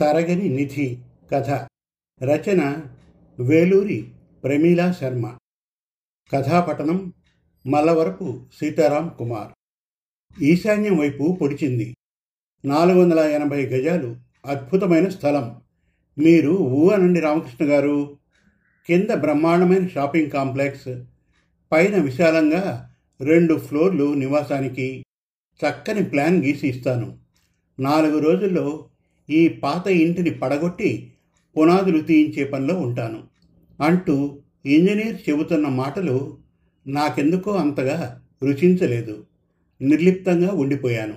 తరగని నిధి కథ. రచన వేలూరి ప్రమీలా శర్మ. కథాపటనం మల్లవరపు సీతారాం కుమార్. ఈశాన్యం వైపు పొడిచింది. నాలుగు వందల ఎనభై గజాలు అద్భుతమైన స్థలం. మీరు ఊ అనండి రామకృష్ణ గారు. కింద బ్రహ్మాండమైన షాపింగ్ కాంప్లెక్స్. పైన విశాలంగా రెండు ఫ్లోర్లు నివాసానికి. చక్కని ప్లాన్ గీసి ఇస్తాను. నాలుగు రోజుల్లో ఈ పాత ఇంటిని పడగొట్టి పునాదులు తీయించే పనిలో ఉంటాను. అంటూ ఇంజనీర్ చెబుతున్న మాటలు నాకెందుకో అంతగా రుచించలేదు. నిర్లిప్తంగా ఉండిపోయాను.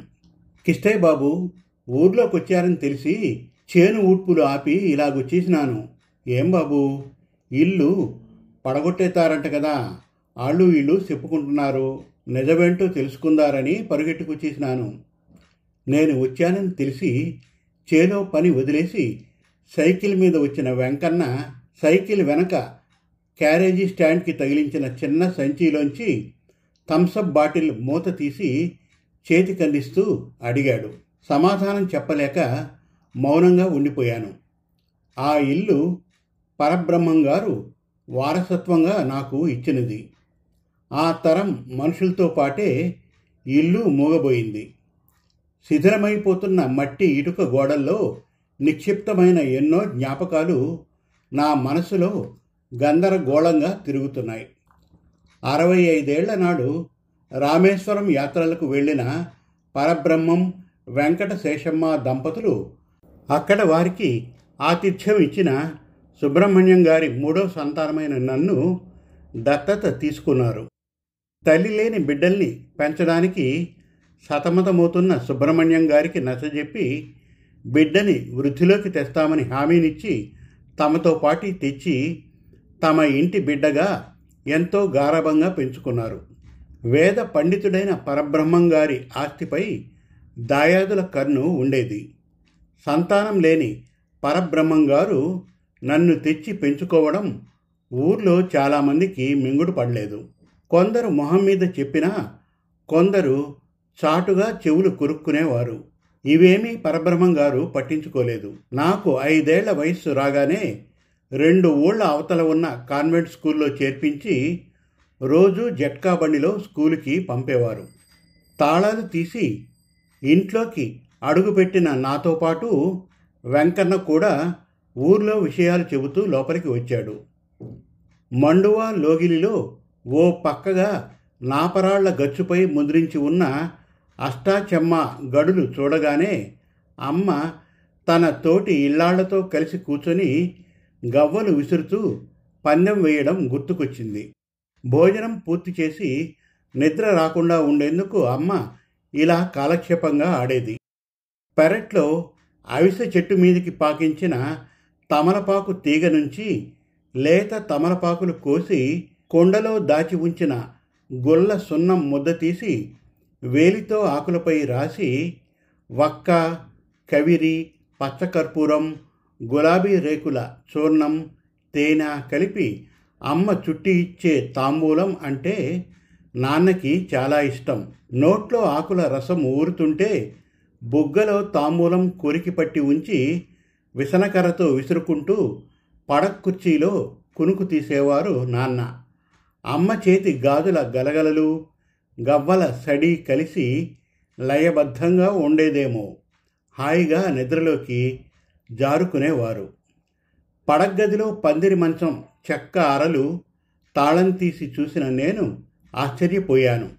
కిష్టయ్య బాబు ఊర్లోకి వచ్చారని తెలిసి చేను ఊడ్పులు ఆపి ఇలాగొచ్చేసినాను ఏం బాబు? ఇల్లు పడగొట్టేతారంట కదా. ఆళ్ళు వీళ్ళు చెప్పుకుంటున్నారు. నిజమేంటో తెలుసుకుందారని పరుగెట్టుకొచ్చేసినాను నేను వచ్చానని తెలిసి చేలో పని వదిలేసి సైకిల్ మీద వచ్చిన వెంకన్న సైకిల్ వెనక క్యారేజీ స్టాండ్కి తగిలించిన చిన్న సంచిలోంచి థమ్సప్ బాటిల్ మూత తీసి చేతికందిస్తూ అడిగాడు. సమాధానం చెప్పలేక మౌనంగా ఉండిపోయాను. ఆ ఇల్లు పరబ్రహ్మం గారు వారసత్వంగా నాకు ఇచ్చినది. ఆ తరం మనుషులతో పాటే ఇల్లు మూగబోయింది. శిథిలమైపోతున్న మట్టి ఇటుక గోడల్లో నిక్షిప్తమైన ఎన్నో జ్ఞాపకాలు నా మనసులో గందరగోళంగా తిరుగుతున్నాయి. అరవై ఐదేళ్ళ నాడు రామేశ్వరం యాత్రలకు వెళ్ళిన పరబ్రహ్మం వెంకట శేషమ్మ దంపతులు అక్కడ వారికి ఆతిథ్యం ఇచ్చిన సుబ్రహ్మణ్యం గారి మూడో సంతానమైన నన్ను దత్తత తీసుకున్నారు. తల్లి లేని బిడ్డల్ని పెంచడానికి సతమతమవుతున్న సుబ్రహ్మణ్యం గారికి నచ్చజెప్పి బిడ్డని వృద్ధిలోకి తెస్తామని హామీనిచ్చి తమతో పాటి తెచ్చి తమ ఇంటి బిడ్డగా ఎంతో గారభంగా పెంచుకున్నారు. వేద పండితుడైన పరబ్రహ్మం గారి ఆస్తిపై దాయాదుల కన్ను ఉండేది. సంతానం లేని పరబ్రహ్మం గారు నన్ను తెచ్చి పెంచుకోవడం ఊర్లో చాలామందికి మింగుడు పడలేదు కొందరు మొహం మీద చెప్పినా కొందరు చాటుగా చెవులు కొరుక్కునేవారు. ఇవేమీ పరబ్రహ్మం గారు పట్టించుకోలేదు. నాకు ఐదేళ్ళ వయస్సు రాగానే రెండు ఊళ్ళ అవతల ఉన్న కాన్వెంట్ స్కూల్లో చేర్పించి రోజు జట్కా బండిలో స్కూలుకి పంపేవారు. తాళాలు తీసి ఇంట్లోకి అడుగుపెట్టిన నాతో పాటు వెంకన్న కూడా ఊర్లో విషయాలు చెబుతూ లోపలికి వచ్చాడు. మండువా లోగిలిలో ఓ పక్కగా నాపరాళ్ళ గచ్చుపై ముద్రించి ఉన్న అష్టాచెమ్మ గడులు చూడగానే అమ్మ తన తోటి ఇల్లాళ్ళతో కలిసి కూర్చొని గవ్వలు విసురుతూ పందెం వేయడం గుర్తుకొచ్చింది. భోజనం పూర్తి చేసి నిద్ర రాకుండా ఉండేందుకు అమ్మ ఇలా కాలక్షేపంగా ఆడేది. పెరట్లో అవిసె చెట్టు మీదికి పాకించిన తమలపాకు తీగ నుంచి లేత తమలపాకులు కోసి కొండలో దాచి ఉంచిన గొల్ల సున్నం ముద్ద తీసి వేలితో ఆకులపై రాసి వక్క కవిరి పచ్చకర్పూరం గులాబీ రేకుల చూర్ణం తేనె కలిపి అమ్మ చుట్టి ఇచ్చే తాంబూలం అంటే నాన్నకి చాలా ఇష్టం. నోట్లో ఆకుల రసం ఊరుతుంటే బుగ్గలో తాంబూలం కొరికి పట్టి ఉంచి విసనకర్రతో విసురుకుంటూ పడక్ కుర్చీలో కునుకు తీసేవారు నాన్న. అమ్మ చేతి గాజుల గలగలలు గవ్వల సడి కలిసి లయబద్ధంగా ఉండేదేమో. హాయిగా నిద్రలోకి జారుకునేవారు. పడగ్గదిలో పందిరి మంచం చెక్క అరలు తాళం తీసి చూసిన నేను ఆశ్చర్యపోయాను.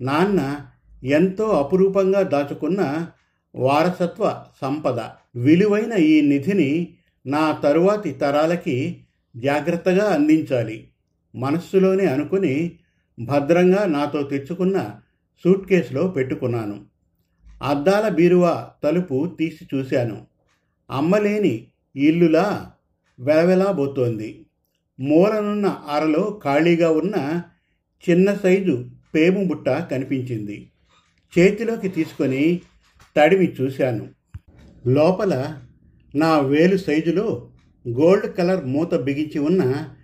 నాన్న ఎంతో అపురూపంగా దాచుకున్న వారసత్వ సంపద విలువైన ఈ నిధిని నా తరువాతి తరాలకి జాగ్రత్తగా అందించాలి. మనస్సులోనే అనుకుని భద్రంగా నాతో తెచ్చుకున్న సూట్ కేసులో పెట్టుకున్నాను. అద్దాల బీరువా తలుపు తీసి చూశాను. అమ్మలేని ఇల్లులా వెలవెలాబోతోంది. మూలనున్న అరలో ఖాళీగా ఉన్న చిన్న సైజు పేము బుట్ట కనిపించింది. చేతిలోకి తీసుకొని తడివి చూశాను. లోపల నా వేలు సైజులో గోల్డ్ కలర్ మూత బిగించి ఉన్న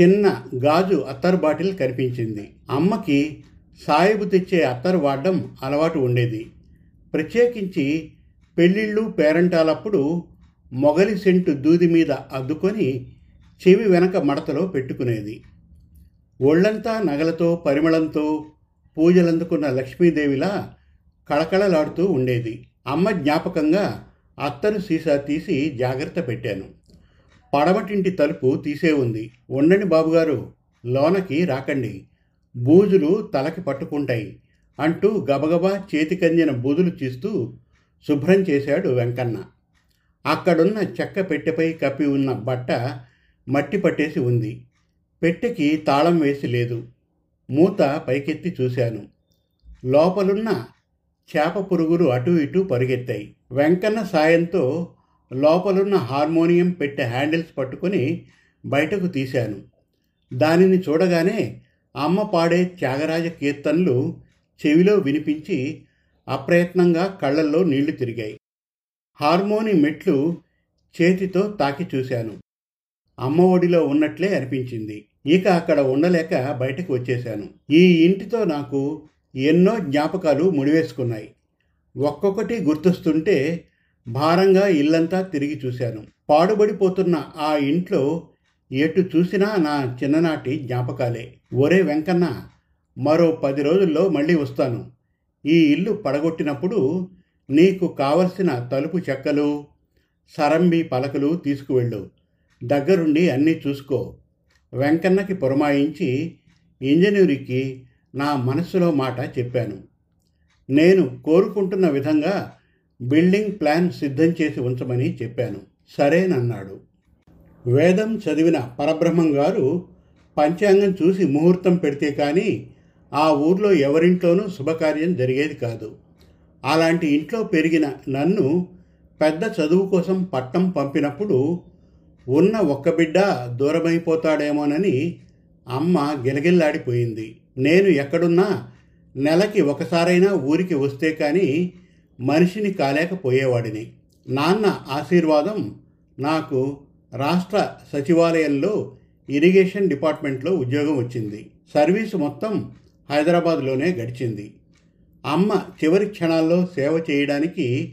చిన్న గాజు అత్తర్ బాటిల్ కనిపించింది. అమ్మకి సాయిబు తెచ్చే అత్తరు వాడడం అలవాటు ఉండేది. ప్రత్యేకించి పెళ్ళిళ్ళు పేరంటాలప్పుడు మొగలి సెంటు దూది మీద అద్దుకొని చెవి వెనక మడతలో పెట్టుకునేది. ఒళ్ళంతా నగలతో పరిమళంతో పూజలందుకున్న లక్ష్మీదేవిలా కళకళలాడుతూ ఉండేది. అమ్మ జ్ఞాపకంగా అత్తరు సీసా తీసి జాగ్రత్త పెట్టాను. పడమటింటి తలుపు తీసే ఉంది. ఉండండి బాబుగారు లోనకి రాకండి. బూజులు తలకి పట్టుకుంటాయి అంటూ గబగబా చేతికందిన బూజులు తీస్తూ శుభ్రం చేశాడు వెంకన్న. అక్కడున్న చెక్క పెట్టెపై కప్పి ఉన్న బట్ట మట్టి పట్టేసి ఉంది. పెట్టెకి తాళం వేసి లేదు. మూత పైకెత్తి చూశాను. లోపలున్న చేప పురుగులు అటు ఇటు పరిగెత్తాయి. వెంకన్న సాయంతో లోపలున్న హార్మోనియం పెట్టే హ్యాండిల్స్ పట్టుకొని బయటకు తీశాను. దానిని చూడగానే అమ్మ పాడే త్యాగరాజ కీర్తనలు చెవిలో వినిపించి అప్రయత్నంగా కళ్ళల్లో నీళ్ళు తిరిగాయి. హార్మోని మెట్లు చేతితో తాకి చూశాను. అమ్మ ఒడిలో ఉన్నట్లే అనిపించింది. ఇక అక్కడ ఉండలేక బయటకు వచ్చేశాను. ఈ ఇంటితో నాకు ఎన్నో జ్ఞాపకాలు ముడివేసుకున్నాయి. ఒక్కొక్కటి గుర్తొస్తుంటే భారంగా ఇల్లంతా తిరిగి చూశాను. పాడుబడిపోతున్న ఆ ఇంట్లో ఎటు చూసినా నా చిన్ననాటి జ్ఞాపకాలే. ఒరే వెంకన్న మరో పది రోజుల్లో మళ్ళీ వస్తాను. ఈ ఇల్లు పడగొట్టినప్పుడు నీకు కావలసిన తలుపు చెక్కలు సరంబి పలకలు తీసుకువెళ్ళు. దగ్గరుండి అన్నీ చూసుకో. వెంకన్నకి పురమాయించి ఇంజనీరింగ్కి నా మనసులో మాట చెప్పాను. నేను కోరుకుంటున్న విధంగా బిల్డింగ్ ప్లాన్ సిద్ధం చేసి ఉంచమని చెప్పాను. సరేనన్నాడు. వేదం చదివిన పరబ్రహ్మం గారు పంచాంగం చూసి ముహూర్తం పెడితే కానీ ఆ ఊర్లో ఎవరింట్లోనూ శుభకార్యం జరిగేది కాదు. అలాంటి ఇంట్లో పెరిగిన నన్ను పెద్ద చదువు కోసం పట్టం పంపినప్పుడు ఉన్న ఒక్క బిడ్డ దూరమైపోతాడేమోనని అమ్మ గిలగిల్లాడిపోయింది. నేను ఎక్కడున్నా నెలకి ఒకసారైనా ఊరికి వస్తే కానీ మనిషిని కాలేకపోయేవాడిని. నాన్న ఆశీర్వాదం నాకు రాష్ట్ర సచివాలయంలో ఇరిగేషన్ డిపార్ట్మెంట్లో ఉద్యోగం వచ్చింది. సర్వీసు మొత్తం హైదరాబాద్లోనే గడిచింది. అమ్మ చివరి క్షణాల్లో సేవ చేయడానికి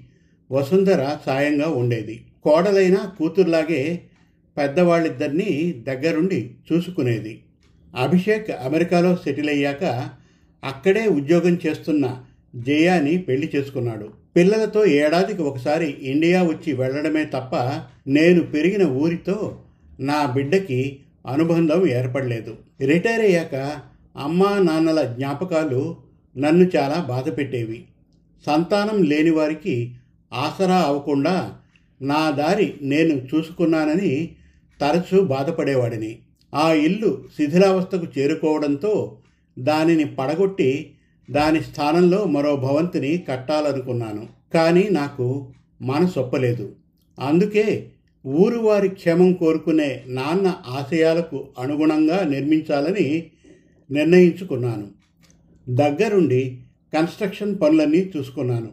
వసుంధర సాయంగా ఉండేది. కోడలైన కూతుర్లాగే పెద్దవాళ్ళిద్దరినీ దగ్గరుండి చూసుకునేది. అభిషేక్ అమెరికాలో సెటిల్ అయ్యాక అక్కడే ఉద్యోగం చేస్తున్న జయాని పెళ్ళి చేసుకున్నాడు. పిల్లలతో ఏడాదికి ఒకసారి ఇండియా వచ్చి వెళ్ళడమే తప్ప నేను పెరిగిన ఊరితో నా బిడ్డకి అనుబంధం ఏర్పడలేదు. రిటైర్ అయ్యాక అమ్మా నాన్నల జ్ఞాపకాలు నన్ను చాలా బాధ పెట్టేవి. సంతానం లేని వారికి ఆసరా అవ్వకుండా నా దారి నేను చూసుకున్నానని తరచూ బాధపడేవాడిని. ఆ ఇల్లు శిథిలావస్థకు చేరుకోవడంతో దానిని పడగొట్టి దాని స్థానంలో మరో భవంతిని కట్టాలనుకున్నాను. కానీ నాకు మనసొప్పలేదు. అందుకే ఊరు వారి క్షేమం కోరుకునే నాన్న ఆశయాలకు అనుగుణంగా నిర్మించాలని నిర్ణయించుకున్నాను. దగ్గరుండి కన్స్ట్రక్షన్ పనులన్నీ చూసుకున్నాను.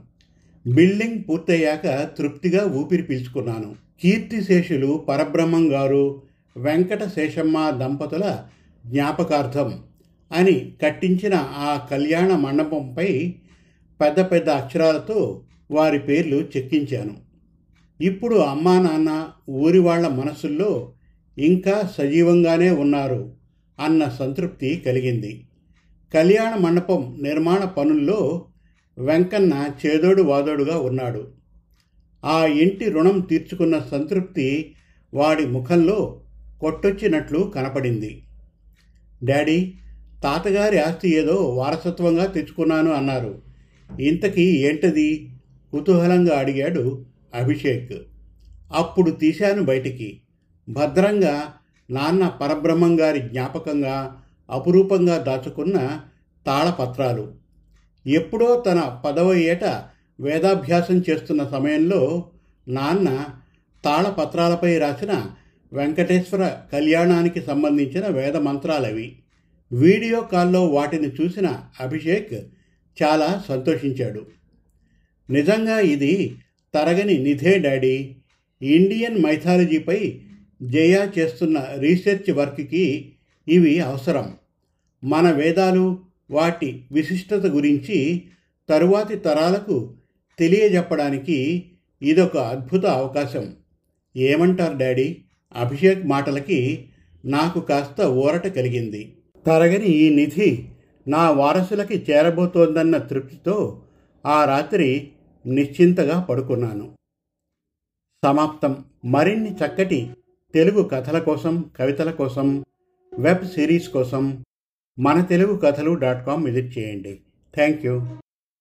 బిల్డింగ్ పూర్తయ్యాక తృప్తిగా ఊపిరి పీల్చుకున్నాను. కీర్తిశేషులు పరబ్రహ్మం గారు వెంకట శేషమ్మ దంపతుల జ్ఞాపకార్థం అని కట్టించిన ఆ కళ్యాణ మండపంపై పెద్ద పెద్ద అక్షరాలతో వారి పేర్లు చెక్కించాను. ఇప్పుడు అమ్మా నాన్న ఊరి వాళ్ళ మనసుల్లో ఇంకా సజీవంగానే ఉన్నారు అన్న సంతృప్తి కలిగింది. కళ్యాణ మండపం నిర్మాణ పనుల్లో వెంకన్న చేదోడు వాదోడుగా ఉన్నాడు. ఆ ఇంటి రుణం తీర్చుకున్న సంతృప్తి వాడి ముఖంలో కొట్టొచ్చినట్లు కనపడింది. డాడీ తాతగారి ఆస్తి ఏదో వారసత్వంగా తెచ్చుకున్నాను అన్నారు. ఇంతకీ ఏంటది? కుతూహలంగా అడిగాడు అభిషేక్. అప్పుడు తీశాను బయటికి. భద్రంగా నాన్న పరబ్రహ్మం గారి జ్ఞాపకంగా అపురూపంగా దాచుకున్న తాళపత్రాలు. ఎప్పుడో తన పదవ ఏట వేదాభ్యాసం చేస్తున్న సమయంలో నాన్న తాళపత్రాలపై రాసిన వెంకటేశ్వర కళ్యాణానికి సంబంధించిన వేద మంత్రాలవి వీడియో కాల్లో వాటిని చూసిన అభిషేక్ చాలా సంతోషించాడు. నిజంగా ఇది తరగని నిధే డాడీ. ఇండియన్ మైథాలజీపై జయ చేస్తున్న రీసెర్చ్ వర్క్కి ఇవి అవసరం. మన వేదాలు వాటి విశిష్టత గురించి తరువాతి తరాలకు తెలియజెప్పడానికి ఇదొక అద్భుత అవకాశం. ఏమంటారు డాడీ? అభిషేక్ మాటలకి నాకు కాస్త ఊరట కలిగింది. తరగని ఈ నిధి నా వారసులకి చేరబోతోందన్న తృప్తితో ఆ రాత్రి నిశ్చింతగా పడుకున్నాను. సమాప్తం మరిన్ని చక్కటి తెలుగు కథల కోసం కవితల కోసం వెబ్ సిరీస్ కోసం మన తెలుగు కథలు డాట్ కామ్ విజిట్ చేయండి. Thank you.